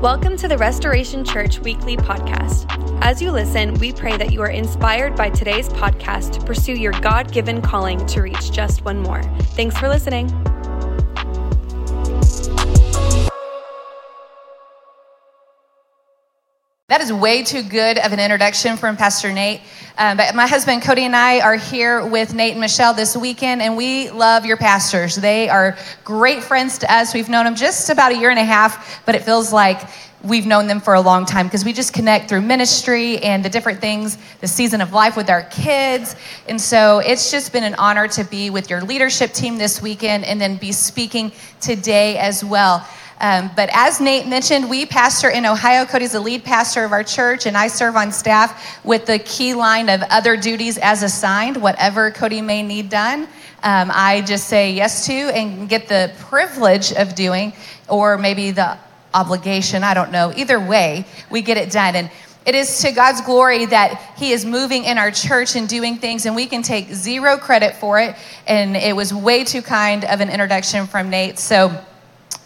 Welcome to the Restoration Church Weekly Podcast. As you listen, we pray that you are inspired by today's podcast to pursue your God given calling to reach just one more. Thanks for listening. That is way too good of an introduction from Pastor Nate. Um, but my husband Cody and I are here with Nate and Michelle this weekend, and we love your pastors. They are great friends to us. We've known them just about a year and a half, but it feels like we've known them for a long time because we just connect through ministry and the different things, the season of life with our kids. And so it's just been an honor to be with your leadership team this weekend and then be speaking today as well. Um, but as Nate mentioned, we pastor in Ohio. Cody's the lead pastor of our church, and I serve on staff with the key line of other duties as assigned, whatever Cody may need done. Um, I just say yes to and get the privilege of doing, or maybe the obligation, I don't know. Either way, we get it done. And it is to God's glory that He is moving in our church and doing things, and we can take zero credit for it. And it was way too kind of an introduction from Nate. So,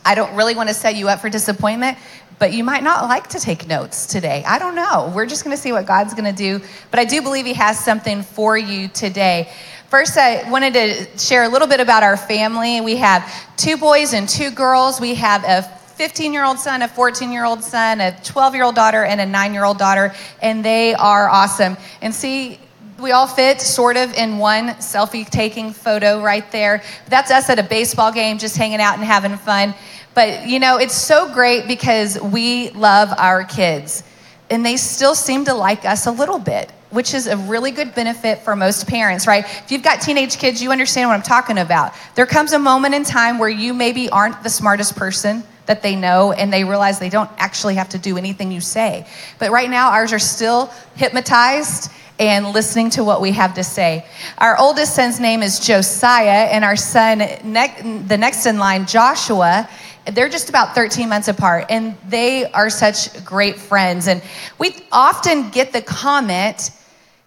I don't really want to set you up for disappointment, but you might not like to take notes today. I don't know. We're just going to see what God's going to do. But I do believe He has something for you today. First, I wanted to share a little bit about our family. We have two boys and two girls. We have a 15 year old son, a 14 year old son, a 12 year old daughter, and a nine year old daughter, and they are awesome. And see, we all fit sort of in one selfie taking photo right there. That's us at a baseball game, just hanging out and having fun. But you know, it's so great because we love our kids and they still seem to like us a little bit, which is a really good benefit for most parents, right? If you've got teenage kids, you understand what I'm talking about. There comes a moment in time where you maybe aren't the smartest person that they know and they realize they don't actually have to do anything you say. But right now, ours are still hypnotized and listening to what we have to say. Our oldest son's name is Josiah, and our son, ne- the next in line, Joshua, they're just about 13 months apart, and they are such great friends. And we often get the comment,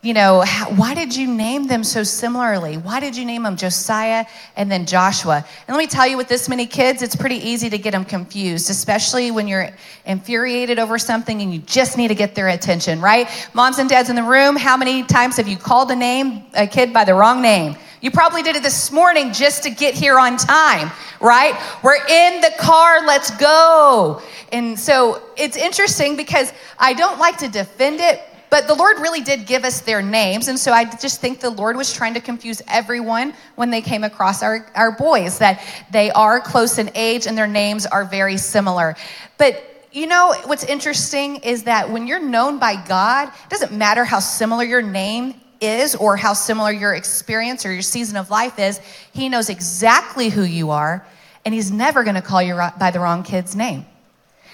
you know, why did you name them so similarly? Why did you name them Josiah and then Joshua? And let me tell you, with this many kids, it's pretty easy to get them confused, especially when you're infuriated over something and you just need to get their attention, right? Moms and dads in the room, how many times have you called a name, a kid by the wrong name? You probably did it this morning just to get here on time, right? We're in the car, let's go. And so it's interesting because I don't like to defend it, but the Lord really did give us their names. And so I just think the Lord was trying to confuse everyone when they came across our, our boys, that they are close in age and their names are very similar. But you know, what's interesting is that when you're known by God, it doesn't matter how similar your name is or how similar your experience or your season of life is, He knows exactly who you are, and He's never gonna call you by the wrong kid's name.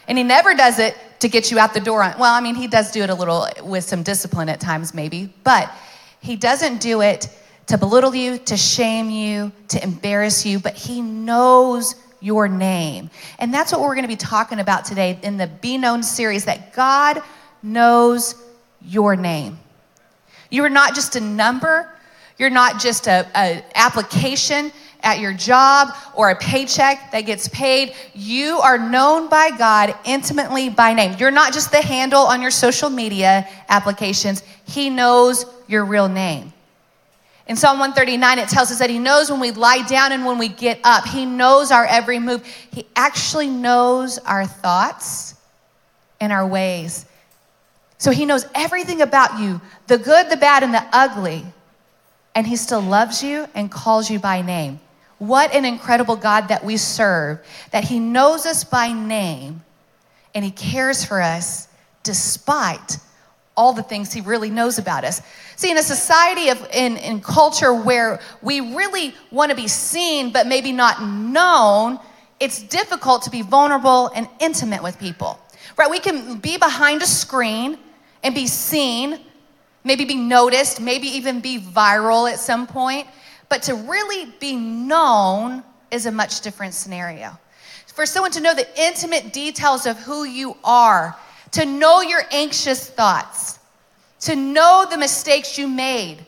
And He never does it to get you out the door. On, well, I mean, He does do it a little with some discipline at times, maybe, but He doesn't do it to belittle you, to shame you, to embarrass you, but He knows your name. And that's what we're going to be talking about today in the Be Known series that God knows your name. You are not just a number, you're not just a, a application at your job or a paycheck that gets paid. You are known by God intimately by name. You're not just the handle on your social media applications, He knows your real name. In Psalm 139, it tells us that He knows when we lie down and when we get up. He knows our every move. He actually knows our thoughts and our ways. So He knows everything about you the good, the bad, and the ugly. And He still loves you and calls you by name. What an incredible God that we serve, that He knows us by name and He cares for us despite all the things He really knows about us. See, in a society of in, in culture where we really want to be seen but maybe not known, it's difficult to be vulnerable and intimate with people. Right? We can be behind a screen and be seen, maybe be noticed, maybe even be viral at some point. But to really be known is a much different scenario. For someone to know the intimate details of who you are, to know your anxious thoughts, to know the mistakes you made,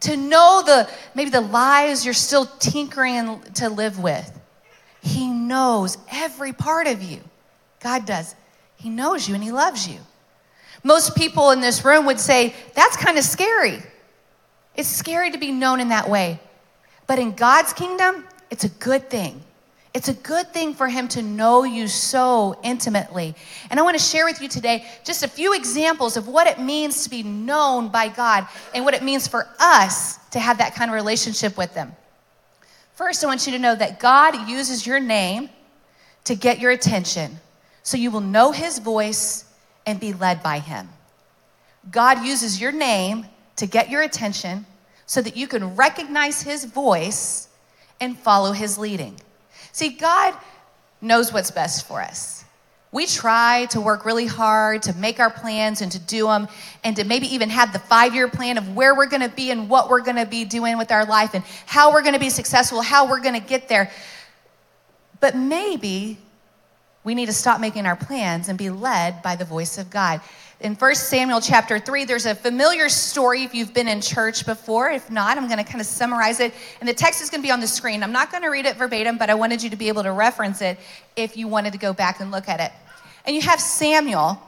to know the maybe the lies you're still tinkering to live with. He knows every part of you. God does. He knows you and He loves you. Most people in this room would say, That's kind of scary. It's scary to be known in that way. But in God's kingdom, it's a good thing. It's a good thing for him to know you so intimately. And I want to share with you today just a few examples of what it means to be known by God and what it means for us to have that kind of relationship with him. First, I want you to know that God uses your name to get your attention so you will know his voice and be led by him. God uses your name to get your attention so that you can recognize his voice and follow his leading. See, God knows what's best for us. We try to work really hard to make our plans and to do them and to maybe even have the five year plan of where we're to be and what we're to be doing with our life and how we're to be successful, how we're to get there. But maybe we need to stop making our plans and be led by the voice of God. In 1 Samuel chapter 3, there's a familiar story if you've been in church before. If not, I'm going to kind of summarize it. And the text is going to be on the screen. I'm not going to read it verbatim, but I wanted you to be able to reference it if you wanted to go back and look at it. And you have Samuel,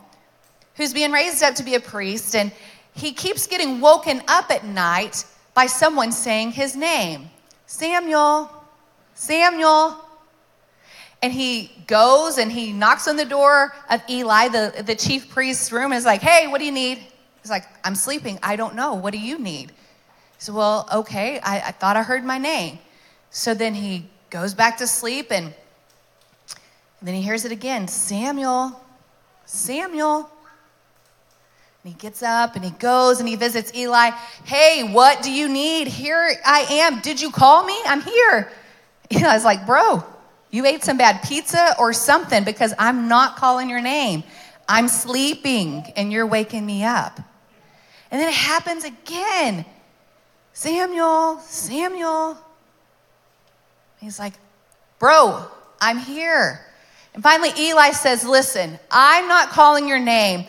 who's being raised up to be a priest, and he keeps getting woken up at night by someone saying his name Samuel, Samuel and he goes and he knocks on the door of Eli, the, the chief priest's room, and is like, Hey, what do you need? He's like, I'm sleeping. I don't know. What do you need? He said, Well, okay. I, I thought I heard my name. So then he goes back to sleep and, and then he hears it again Samuel, Samuel. And he gets up and he goes and he visits Eli. Hey, what do you need? Here I am. Did you call me? I'm here. Eli's like, Bro, you ate some bad pizza or something because I'm not calling your name. I'm sleeping and you're waking me up. And then it happens again. Samuel, Samuel. He's like, Bro, I'm here. And finally, Eli says, Listen, I'm not calling your name,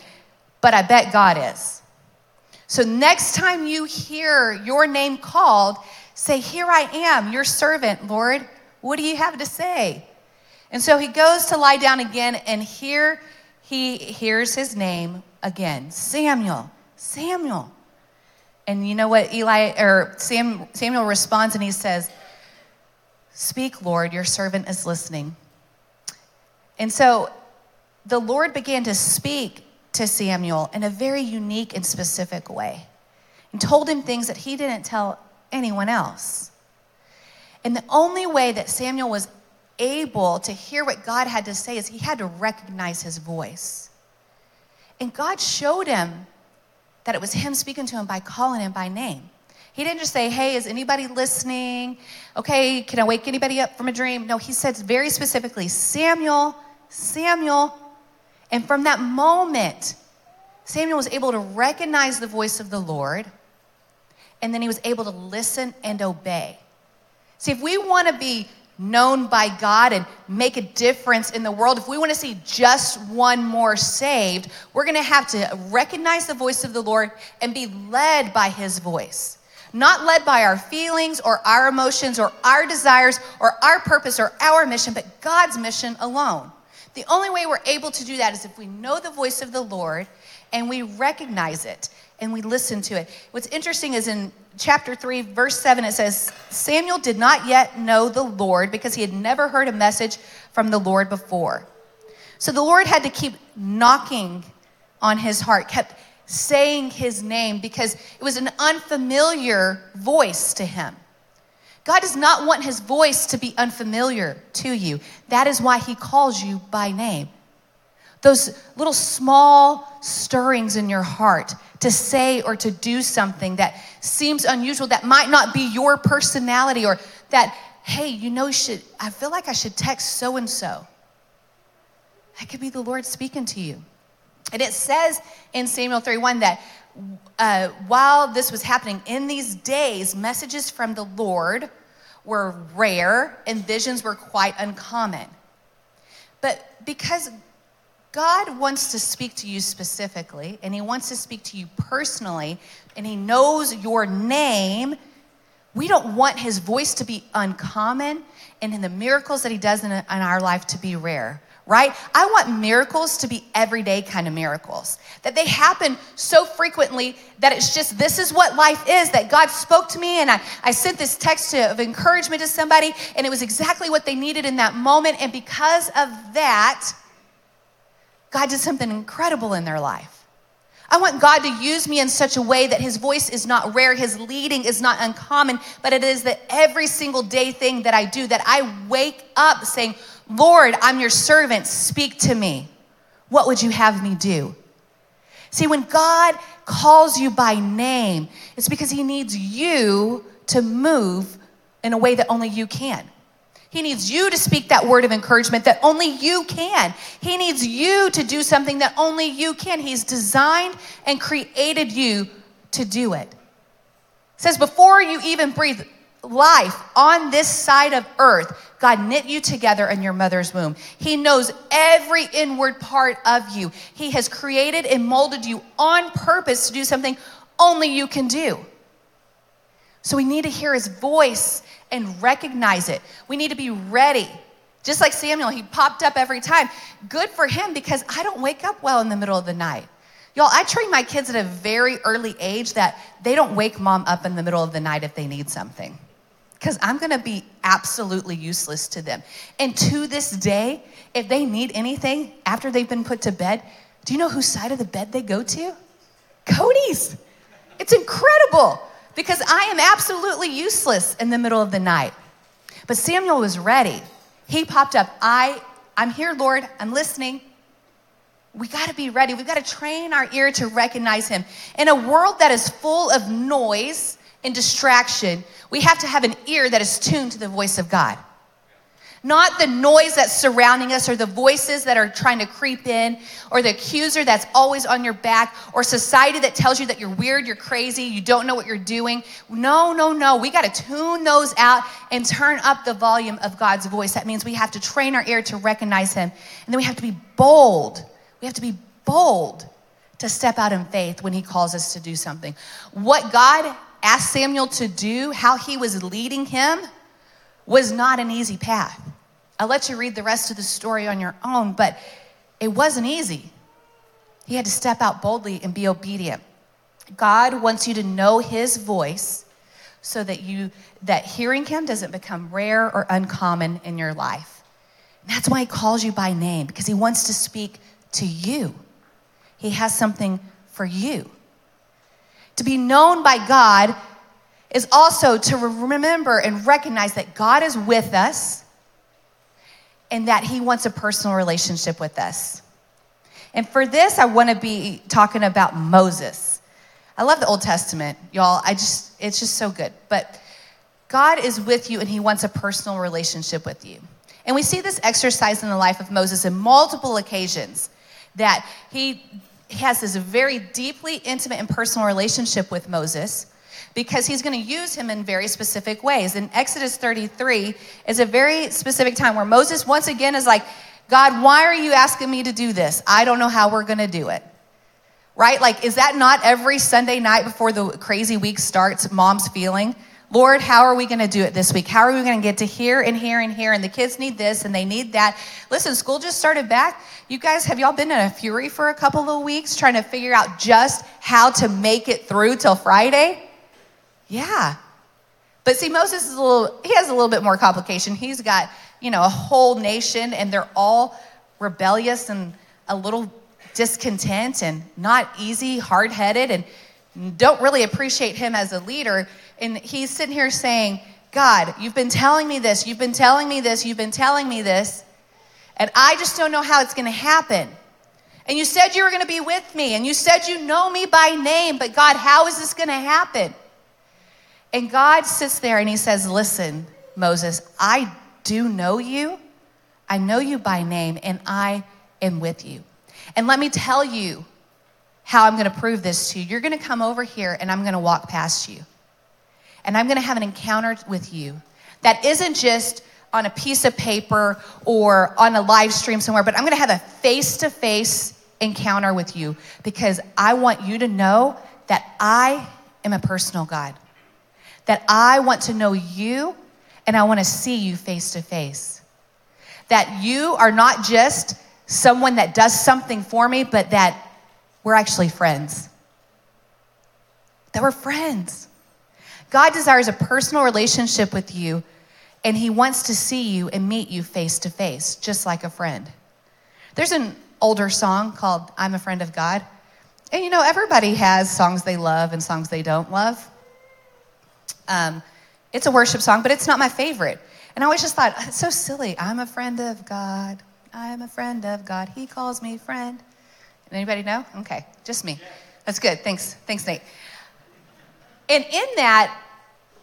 but I bet God is. So next time you hear your name called, say, Here I am, your servant, Lord. What do you have to say? And so he goes to lie down again, and here he hears his name again Samuel, Samuel. And you know what Eli or Sam, Samuel responds and he says, Speak, Lord, your servant is listening. And so the Lord began to speak to Samuel in a very unique and specific way and told him things that he didn't tell anyone else. And the only way that Samuel was able to hear what God had to say is he had to recognize his voice. And God showed him that it was him speaking to him by calling him by name. He didn't just say, Hey, is anybody listening? Okay, can I wake anybody up from a dream? No, he said very specifically, Samuel, Samuel. And from that moment, Samuel was able to recognize the voice of the Lord, and then he was able to listen and obey. See, if we want to be known by God and make a difference in the world, if we want to see just one more saved, we're going to have to recognize the voice of the Lord and be led by his voice. Not led by our feelings or our emotions or our desires or our purpose or our mission, but God's mission alone. The only way we're able to do that is if we know the voice of the Lord and we recognize it and we listen to it. What's interesting is in chapter 3, verse 7, it says, Samuel did not yet know the Lord because he had never heard a message from the Lord before. So the Lord had to keep knocking on his heart, kept saying his name because it was an unfamiliar voice to him. God does not want his voice to be unfamiliar to you. That is why he calls you by name. Those little small stirrings in your heart to say or to do something that seems unusual, that might not be your personality, or that, hey, you know, should I feel like I should text so and so. That could be the Lord speaking to you. And it says in Samuel 31 that uh, while this was happening in these days, messages from the Lord were rare and visions were quite uncommon. But because God wants to speak to you specifically, and He wants to speak to you personally, and He knows your name. We don't want His voice to be uncommon and in the miracles that He does in, in our life to be rare. right? I want miracles to be everyday kind of miracles, that they happen so frequently that it's just this is what life is, that God spoke to me and I, I sent this text to, of encouragement to somebody and it was exactly what they needed in that moment. And because of that, God did something incredible in their life. I want God to use me in such a way that his voice is not rare, his leading is not uncommon, but it is that every single day thing that I do, that I wake up saying, Lord, I'm your servant, speak to me. What would you have me do? See, when God calls you by name, it's because he needs you to move in a way that only you can. He needs you to speak that word of encouragement that only you can. He needs you to do something that only you can. He's designed and created you to do it. it says, before you even breathe life on this side of earth, God knit you together in your mother's womb. He knows every inward part of you. He has created and molded you on purpose to do something only you can do. So we need to hear his voice and recognize it. We need to be ready. Just like Samuel, he popped up every time. Good for him because I don't wake up well in the middle of the night. Y'all, I train my kids at a very early age that they don't wake mom up in the middle of the night if they need something. Because I'm gonna be absolutely useless to them. And to this day, if they need anything after they've been put to bed, do you know whose side of the bed they go to? Cody's. It's incredible because I am absolutely useless in the middle of the night. But Samuel was ready. He popped up. I, I'm here, Lord. I'm listening. We got to be ready. We've got to train our ear to recognize him. In a world that is full of noise and distraction, we have to have an ear that is tuned to the voice of God not the noise that's surrounding us or the voices that are trying to creep in or the accuser that's always on your back or society that tells you that you're weird, you're crazy, you don't know what you're doing. No, no, no. We got to tune those out and turn up the volume of God's voice. That means we have to train our ear to recognize Him. And then we have to be bold. We have to be bold to step out in faith when He calls us to do something. What God asked Samuel to do, how He was leading him, was not an easy path. I'll let you read the rest of the story on your own, but it wasn't easy. He had to step out boldly and be obedient. God wants you to know his voice so that you that hearing him doesn't become rare or uncommon in your life. And that's why he calls you by name because he wants to speak to you. He has something for you. To be known by God is also to remember and recognize that God is with us and that He wants a personal relationship with us. And for this, I want to be talking about Moses. I love the Old Testament, y'all. I just, it's just so good. But God is with you and He wants a personal relationship with you. And we see this exercise in the life of Moses in multiple occasions that he has this very deeply intimate and personal relationship with Moses because he's going to use him in very specific ways. And Exodus 33 is a very specific time where Moses once again is like, God, why are you asking me to do this? I don't know how we're going to do it. Right? Like, is that not every Sunday night before the crazy week starts, mom's feeling? Lord, how are we going to do it this week? How are we going to get to here and here and here? And the kids need this and they need that. Listen, school just started back. You guys, have y'all been in a fury for a couple of weeks trying to figure out just how to make it through till Friday? Yeah. But see, Moses is a little, he has a little bit more complication. He's got, you know, a whole nation and they're all rebellious and a little discontent and not easy, hard headed, and don't really appreciate him as a leader. And he's sitting here saying, God, you've been telling me this, you've been telling me this, you've been telling me this, and I just don't know how it's going to happen. And you said you were going to be with me, and you said you know me by name, but God, how is this going to happen? And God sits there and he says, Listen, Moses, I do know you. I know you by name, and I am with you. And let me tell you how I'm going to prove this to you. You're going to come over here, and I'm going to walk past you. And I'm going to have an encounter with you that isn't just on a piece of paper or on a live stream somewhere, but I'm going to have a face to face encounter with you because I want you to know that I am a personal God that I want to know you and I want to see you face to face. that you are not just someone that does something for me, but that we're actually friends. That we're friends. God desires a personal relationship with you, and He wants to see you and meet you face to face, just like a friend. There's an older song called I'm a Friend of God. And you know, everybody has songs they love and songs they don't love. Um, it's a worship song, but it's not my favorite. And I always just thought, it's so silly. I'm a friend of God. I'm a friend of God. He calls me friend. Anybody know? Okay, just me. That's good. Thanks. Thanks, Nate. And in that,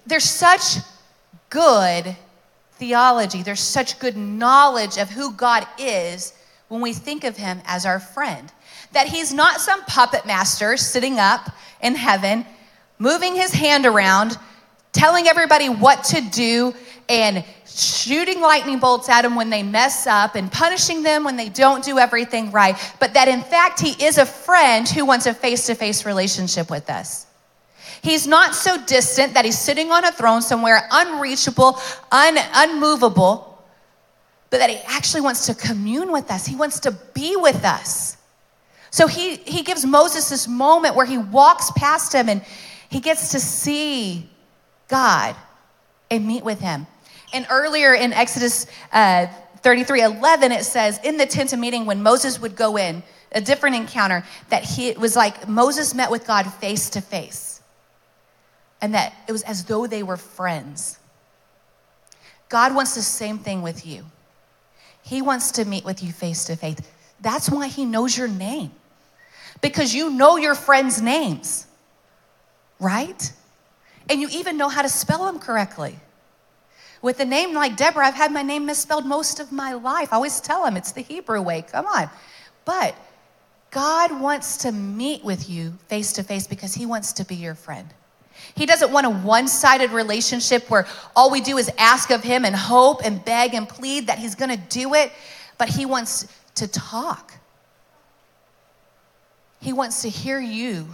there's such good theology, there's such good knowledge of who God is when we think of him as our friend. That he's not some puppet master sitting up in heaven, moving his hand around, telling everybody what to do, and shooting lightning bolts at them when they mess up and punishing them when they don't do everything right, but that in fact he is a friend who wants a face to face relationship with us. He's not so distant that he's sitting on a throne somewhere unreachable, un- unmovable, but that he actually wants to commune with us. He wants to be with us. So he, he gives Moses this moment where he walks past him and he gets to see God and meet with him. And earlier in Exodus uh, 33 11, it says, In the tent of meeting, when Moses would go in, a different encounter, that he, it was like Moses met with God face to face and that it was as though they were friends. God wants the same thing with you. He wants to meet with you face to face. That's why He knows your name, because you know your friends' names, right? And you even know how to spell them correctly. With a name like Deborah, I've had my name misspelled most of my life. I always tell them it's the Hebrew way. Come on. But God wants to meet with you face to face because He wants to be your friend. He doesn't want a one sided relationship where all we do is ask of Him and hope and beg and plead that He's going to do it, but He wants to talk. He wants to hear you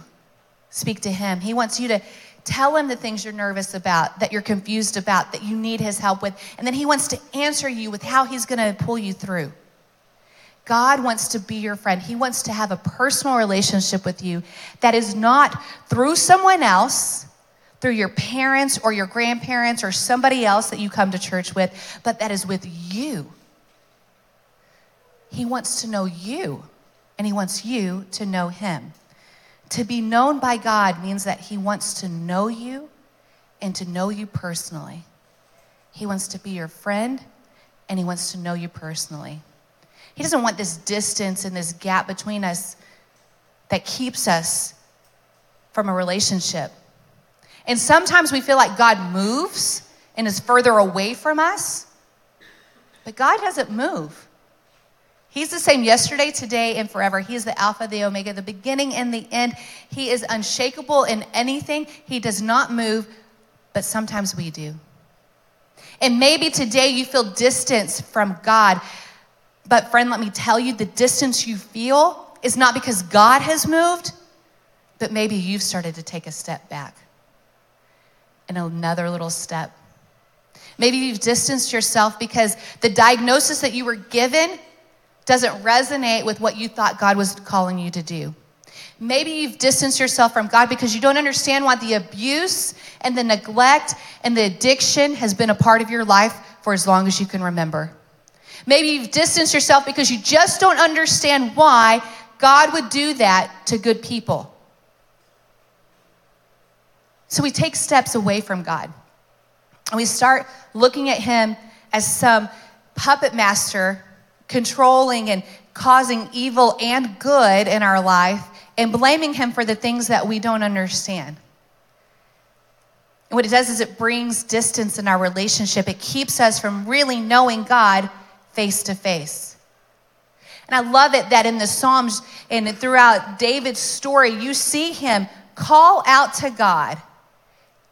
speak to Him. He wants you to tell Him the things you're nervous about, that you're confused about, that you need His help with, and then He wants to answer you with how He's going to pull you through. God wants to be your friend. He wants to have a personal relationship with you that is not through someone else through your parents or your grandparents or somebody else that you come to church with, but that is with you. He wants to know you, and He wants you to know Him. To be known by God means that He wants to know you and to know you personally. He wants to be your friend, and He wants to know you personally. He doesn't want this distance and this gap between us that keeps us from a relationship. And sometimes we feel like God moves and is further away from us, but God doesn't move. He's the same yesterday, today, and forever. He is the Alpha, the Omega, the beginning and the end. He is unshakable in anything. He does not move, but sometimes we do. And maybe today you feel distance from God. But, friend, let me tell you the distance you feel is not because God has moved, but maybe you've started to take a step back and another little step. Maybe you've distanced yourself because the diagnosis that you were given doesn't resonate with what you thought God was calling you to do. Maybe you've distanced yourself from God because you don't understand why the abuse and the neglect and the addiction has been a part of your life for as long as you can remember. Maybe you've distanced yourself because you just don't understand why God would do that to good people. So we take steps away from God. And we start looking at Him as some puppet master controlling and causing evil and good in our life and blaming Him for the things that we don't understand. And what it does is it brings distance in our relationship. It keeps us from really knowing God face to face. And I love it that in the Psalms and throughout David's story, you see him call out to God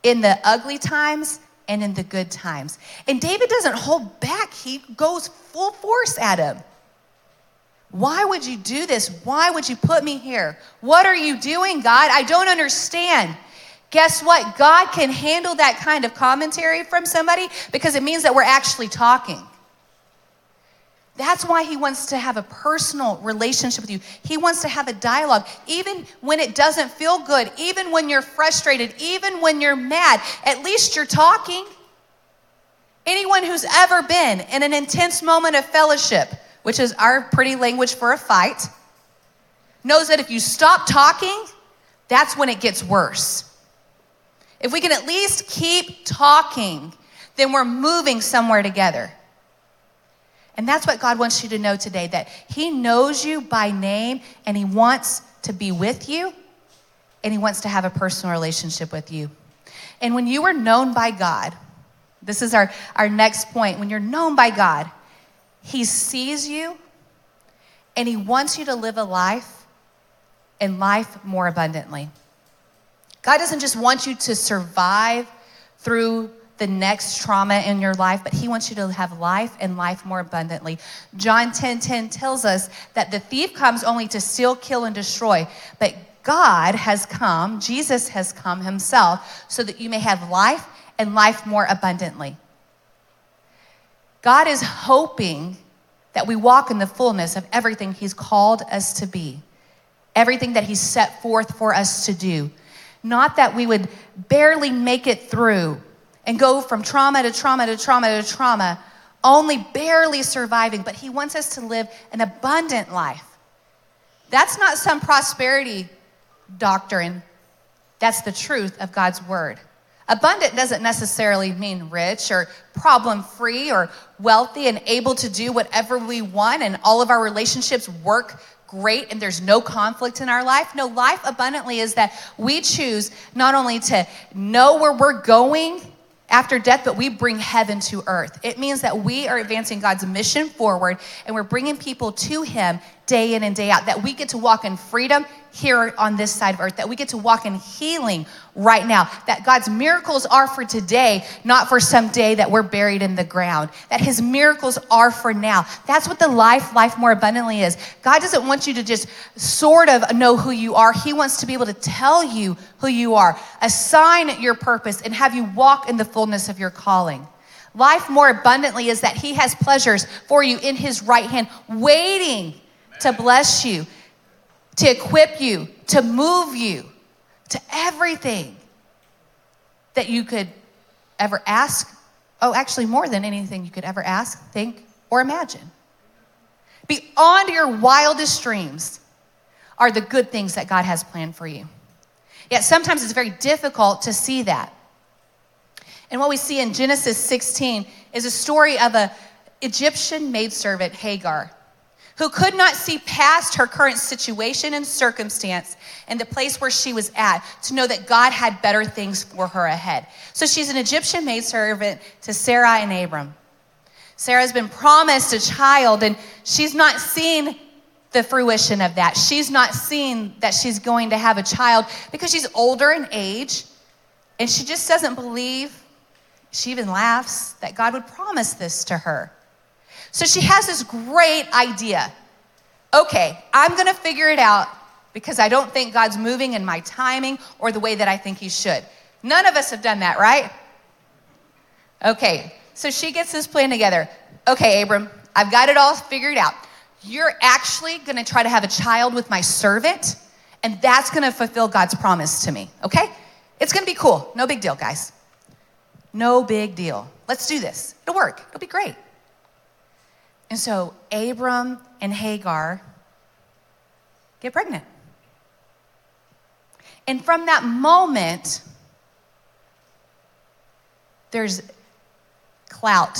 in the ugly times and in the good times. And David doesn't hold back, he goes full force at him. Why would you do this? Why would you put me here? What are you doing, God? I don't understand. Guess what? God can handle that kind of commentary from somebody because it means that we're actually talking. That's why he wants to have a personal relationship with you. He wants to have a dialogue, even when it doesn't feel good, even when you're frustrated, even when you're mad. At least you're talking. Anyone who's ever been in an intense moment of fellowship, which is our pretty language for a fight, knows that if you stop talking, that's when it gets worse. If we can at least keep talking, then we're moving somewhere together. And that's what God wants you to know today that He knows you by name and He wants to be with you and He wants to have a personal relationship with you. And when you are known by God, this is our, our next point. When you're known by God, He sees you and He wants you to live a life and life more abundantly. God doesn't just want you to survive through the next trauma in your life, but He wants you to have life and life more abundantly. John 10 10 tells us that the thief comes only to steal, kill, and destroy, but God has come, Jesus has come Himself, so that you may have life and life more abundantly. God is hoping that we walk in the fullness of everything He's called us to be everything that He's set forth for us to do. Not that we would barely make it through and go from trauma to trauma to trauma to trauma, only barely surviving, but He wants us to live an abundant life. That's not some prosperity doctrine, that's the truth of God's word. Abundant doesn't necessarily mean rich or problem free or wealthy and able to do whatever we want and all of our relationships work great and there's no conflict in our life. No, life abundantly is that we choose not only to know where we're going after death, but we bring heaven to earth. It means that we are advancing God's mission forward and we're bringing people to Him day in and day out. That we get to walk in freedom here on this side of earth, that we get to walk in healing right now, that God's miracles are for today, not for some day that we're buried in the ground, that His miracles are for now. That's what the life, life more abundantly is. God doesn't want you to just sort of know who you are, He wants to be able to tell you who you are, assign your purpose, and have you walk in the fullness of your calling. Life more abundantly is that He has pleasures for you in His right hand, waiting to bless you, to equip you, to move you to everything that you could ever ask. Oh, actually, more than anything you could ever ask, think, or imagine. Beyond your wildest dreams are the good things that God has planned for you. Yet sometimes it's very difficult to see that. And what we see in Genesis 16 is a story of an Egyptian maidservant, Hagar, who could not see past her current situation and circumstance and the place where she was at to know that God had better things for her ahead. So she's an Egyptian maidservant to Sarah and Abram. Sarah's been promised a child, and she's not seen the fruition of that. She's not seen that she's going to have a child because she's older in age, and she just doesn't believe. She even laughs that God would promise this to her. So she has this great idea. Okay, I'm gonna figure it out because I don't think God's moving in my timing or the way that I think He should. None of us have done that, right? Okay, so she gets this plan together. Okay, Abram, I've got it all figured out. You're actually gonna try to have a child with my servant, and that's gonna fulfill God's promise to me, okay? It's gonna be cool. No big deal, guys. No big deal. Let's do this. It'll work, it'll be great. And so Abram and Hagar get pregnant. And from that moment, there's clout,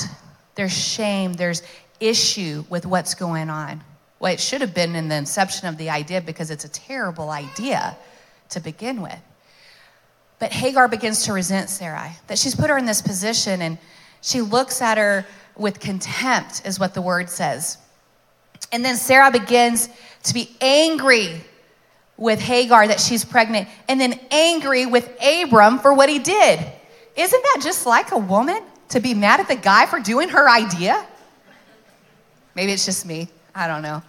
there's shame, there's issue with what's going on. Well, it should have been in the inception of the idea because it's a terrible idea to begin with. But Hagar begins to resent Sarai, that she's put her in this position and she looks at her with contempt, is what the word says. And then Sarah begins to be angry with Hagar that she's pregnant, and then angry with Abram for what he did. Isn't that just like a woman to be mad at the guy for doing her idea? Maybe it's just me. I don't know.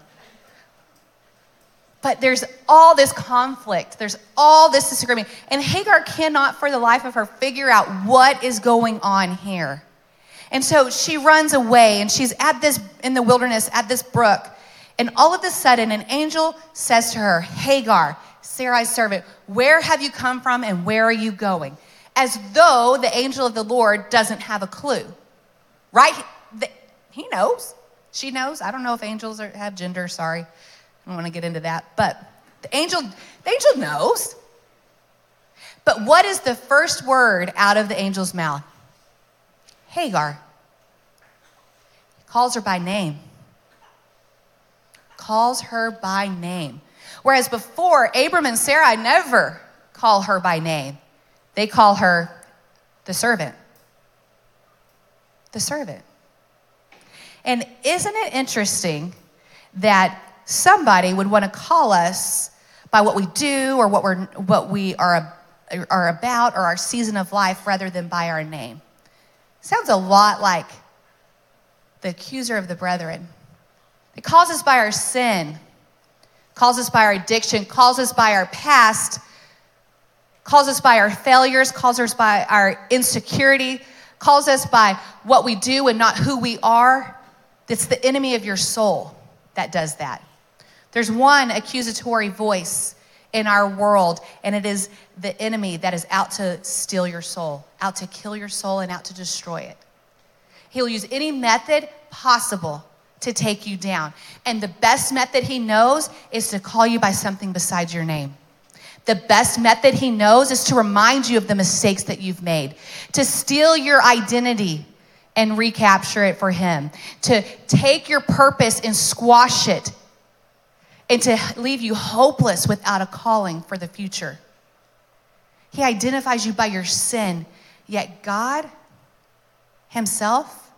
But there's all this conflict, there's all this disagreement. And Hagar cannot, for the life of her, figure out what is going on here. And so she runs away and she's at this in the wilderness at this brook. And all of a sudden, an angel says to her, Hagar, Sarai's servant, where have you come from and where are you going? As though the angel of the Lord doesn't have a clue, right? He knows. She knows. I don't know if angels are, have gender, sorry. I don't want to get into that. But the angel, the angel knows. But what is the first word out of the angel's mouth? Hagar. He calls her by name. Calls her by name. Whereas before, Abram and Sarai never call her by name, they call her the servant. The servant. And isn't it interesting that somebody would want to call us by what we do or what, we're, what we are, are about or our season of life rather than by our name? Sounds a lot like the accuser of the brethren. It calls us by our sin, calls us by our addiction, calls us by our past, calls us by our failures, calls us by our insecurity, calls us by what we do and not who we are. It's the enemy of your soul that does that. There's one accusatory voice in our world, and it is the enemy that is out to steal your soul, out to kill your soul, and out to destroy it. He'll use any method possible to take you down. And the best method he knows is to call you by something besides your name. The best method he knows is to remind you of the mistakes that you've made, to steal your identity and recapture it for him, to take your purpose and squash it and to leave you hopeless without a calling for the future. He identifies you by your sin, yet God Himself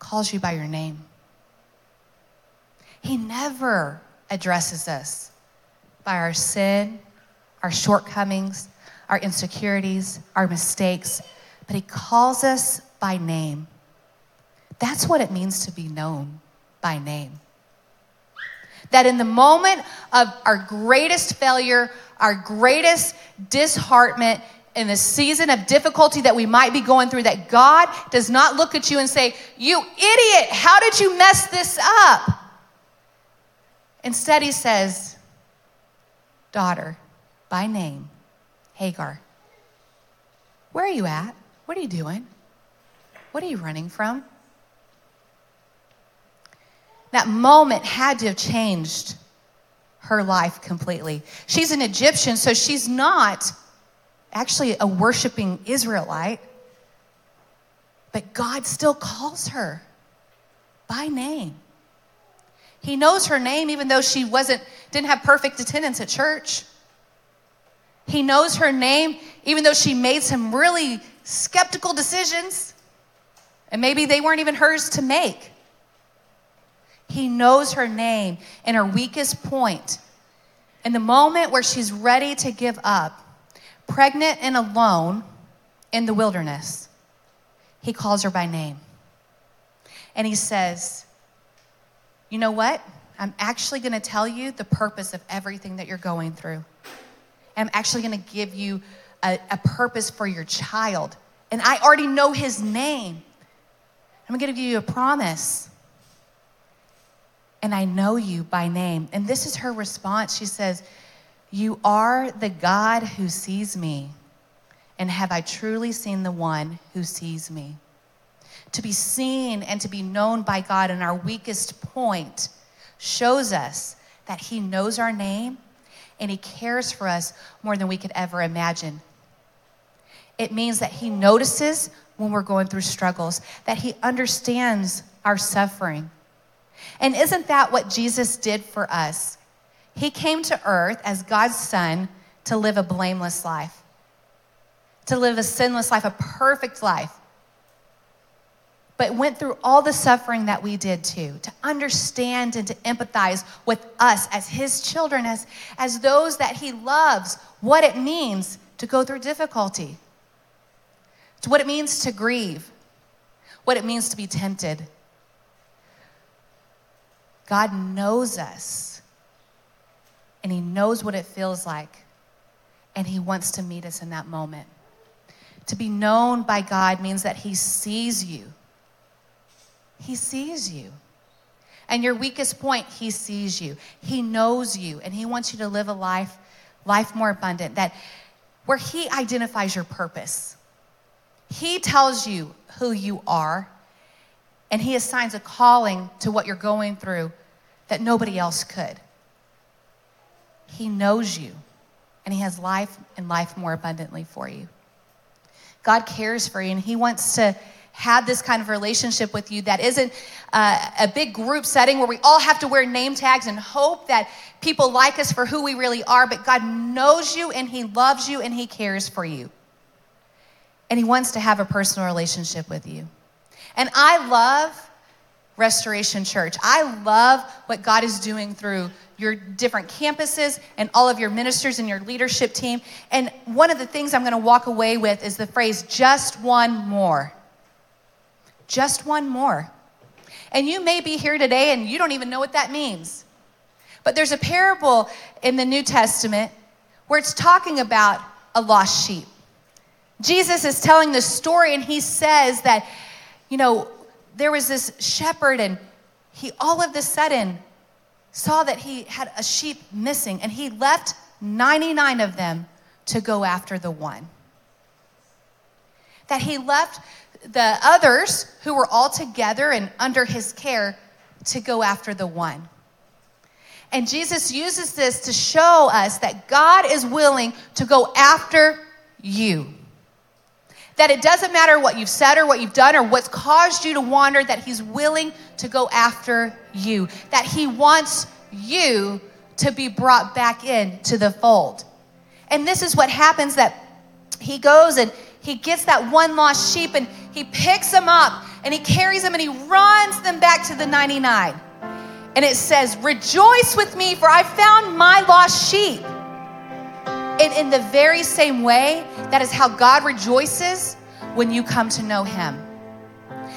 calls you by your name. He never addresses us by our sin, our shortcomings, our insecurities, our mistakes, but He calls us by name. That's what it means to be known by name. That in the moment of our greatest failure, our greatest disheartenment, in the season of difficulty that we might be going through, that God does not look at you and say, You idiot, how did you mess this up? Instead, He says, Daughter, by name, Hagar, where are you at? What are you doing? What are you running from? That moment had to have changed her life completely. She's an Egyptian, so she's not actually a worshiping Israelite, but God still calls her by name. He knows her name even though she wasn't didn't have perfect attendance at church. He knows her name even though she made some really skeptical decisions and maybe they weren't even hers to make. He knows her name and her weakest point. In the moment where she's ready to give up, pregnant and alone in the wilderness, he calls her by name. And he says, You know what? I'm actually going to tell you the purpose of everything that you're going through. I'm actually going to give you a, a, purpose for your child. And I already know his name. I'm going to give you a promise and I know you by name. And this is her response. She says, You are the God who sees me. And have I truly seen the one who sees me? To be seen and to be known by God in our weakest point shows us that He knows our name and He cares for us more than we could ever imagine. It means that He notices when we're going through struggles, that He understands our suffering and isn't that what Jesus did for us? He came to earth as God's son to live a blameless life, to live a sinless life, a perfect life. But went through all the suffering that we did too, to understand and to empathize with us as his children, as, as those that he loves, what it means to go through difficulty, to what it means to grieve, what it means to be tempted God knows us, and He knows what it feels like, and He wants to meet us in that moment. To be known by God means that He sees you He sees you. And your weakest point, He sees you. He knows you, and He wants you to live a life, life more abundant, that where He identifies your purpose. He tells you who you are, and He assigns a calling to what you're going through that nobody else could. He knows you, and He has life and life more abundantly for you. God cares for you, and He wants to have this kind of relationship with you that isn't uh, a big group setting where we all have to wear name tags and hope that people like us for who we really are, but God knows you and He loves you and He cares for you. And He wants to have a personal relationship with you. And I love Restoration Church. I love what God is doing through your different campuses and all of your ministers and your leadership team. And one of the things I'm going to walk away with is the phrase, just one more. Just one more. And you may be here today and you don't even know what that means. But there's a parable in the New Testament where it's talking about a lost sheep. Jesus is telling this story and he says that, you know, there was this shepherd and he all of a sudden saw that he had a sheep missing and he left 99 of them to go after the one. That he left the others who were all together and under his care to go after the one. And Jesus uses this to show us that God is willing to go after you. That it doesn't matter what you've said or what you've done or what's caused you to wander, that He's willing to go after you. That He wants you to be brought back in to the fold. And this is what happens that He goes and He gets that one lost sheep and He picks them up and He carries them and He runs them back to the 99. And it says, Rejoice with me, for I found my lost sheep. And in the very same way, that is how God rejoices when you come to know Him.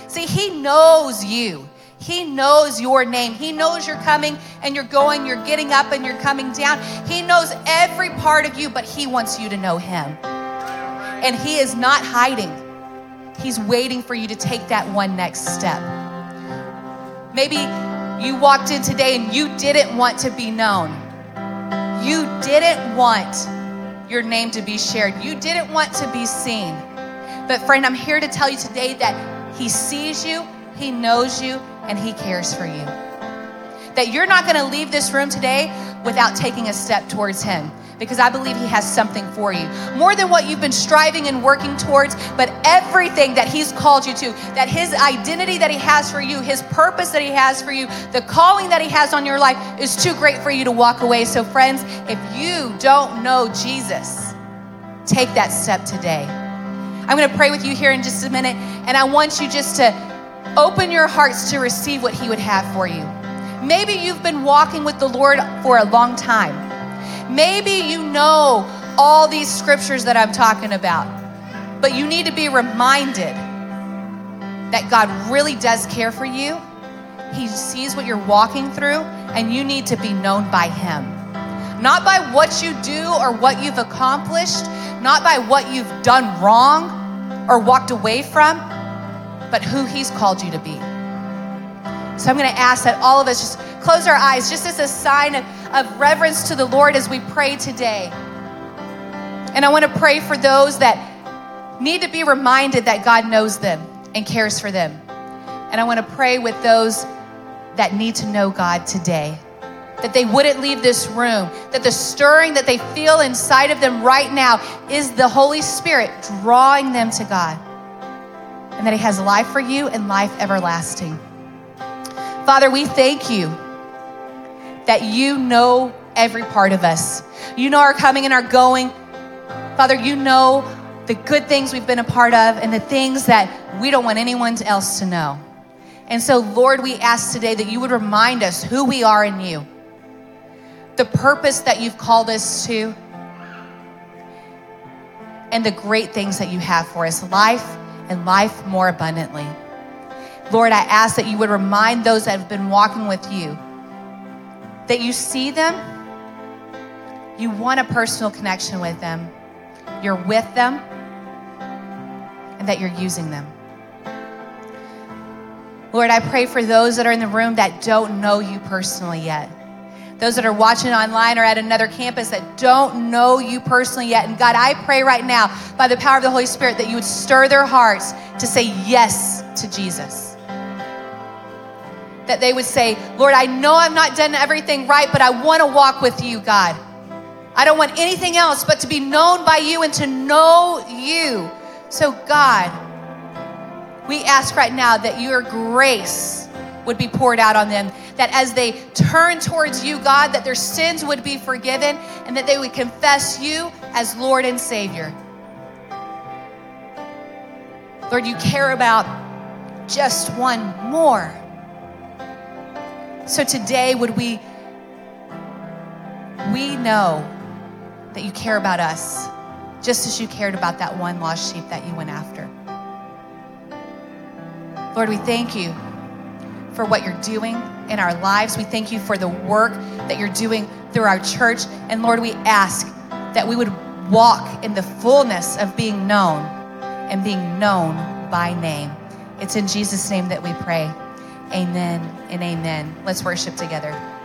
See, He knows you. He knows your name. He knows you're coming and you're going, you're getting up and you're coming down. He knows every part of you, but He wants you to know Him. And He is not hiding, He's waiting for you to take that one next step. Maybe you walked in today and you didn't want to be known. You didn't want your name to be shared. You didn't want to be seen. But, friend, I'm here to tell you today that He sees you, He knows you, and He cares for you. That you're not going to leave this room today without taking a step towards Him because I believe He has something for you. More than what you've been striving and working towards, but everything that He's called you to, that His identity that He has for you, His purpose that He has for you, the calling that He has on your life is too great for you to walk away. So, friends, if you don't know Jesus, take that step today. I'm going to pray with you here in just a minute, and I want you just to open your hearts to receive what He would have for you. Maybe you've been walking with the Lord for a long time. Maybe you know all these scriptures that I'm talking about, but you need to be reminded that God really does care for you. He sees what you're walking through, and you need to be known by Him. Not by what you do or what you've accomplished, not by what you've done wrong or walked away from, but who He's called you to be. So I'm going to ask that all of us just close our eyes, just as a sign of of reverence to the Lord as we pray today. And I want to pray for those that need to be reminded that God knows them and cares for them. And I want to pray with those that need to know God today. That they wouldn't leave this room, that the stirring that they feel inside of them right now is the Holy Spirit drawing them to God. And that He has life for you and life everlasting. Father, we thank you that you know every part of us. You know our coming and our going. Father, you know the good things we've been a part of and the things that we don't want anyone else to know. And so, Lord, we ask today that you would remind us who we are in you, the purpose that you've called us to, and the great things that you have for us life and life more abundantly. Lord, I ask that you would remind those that have been walking with you that you see them, you want a personal connection with them, you're with them, and that you're using them. Lord, I pray for those that are in the room that don't know you personally yet. Those that are watching online or at another campus that don't know you personally yet. And God, I pray right now by the power of the Holy Spirit that you would stir their hearts to say yes to Jesus. That they would say, Lord, I know I've not done everything right, but I want to walk with you, God. I don't want anything else but to be known by you and to know you. So, God, we ask right now that your grace would be poured out on them, that as they turn towards you, God, that their sins would be forgiven and that they would confess you as Lord and Savior. Lord, you care about just one more. So today, would we we know that you care about us just as you cared about that one lost sheep that you went after. Lord, we thank you for what you're doing in our lives. We thank you for the work that you're doing through our church. And Lord, we ask that we would walk in the fullness of being known and being known by name. It's in Jesus' name that we pray. Amen and amen. Let's worship together.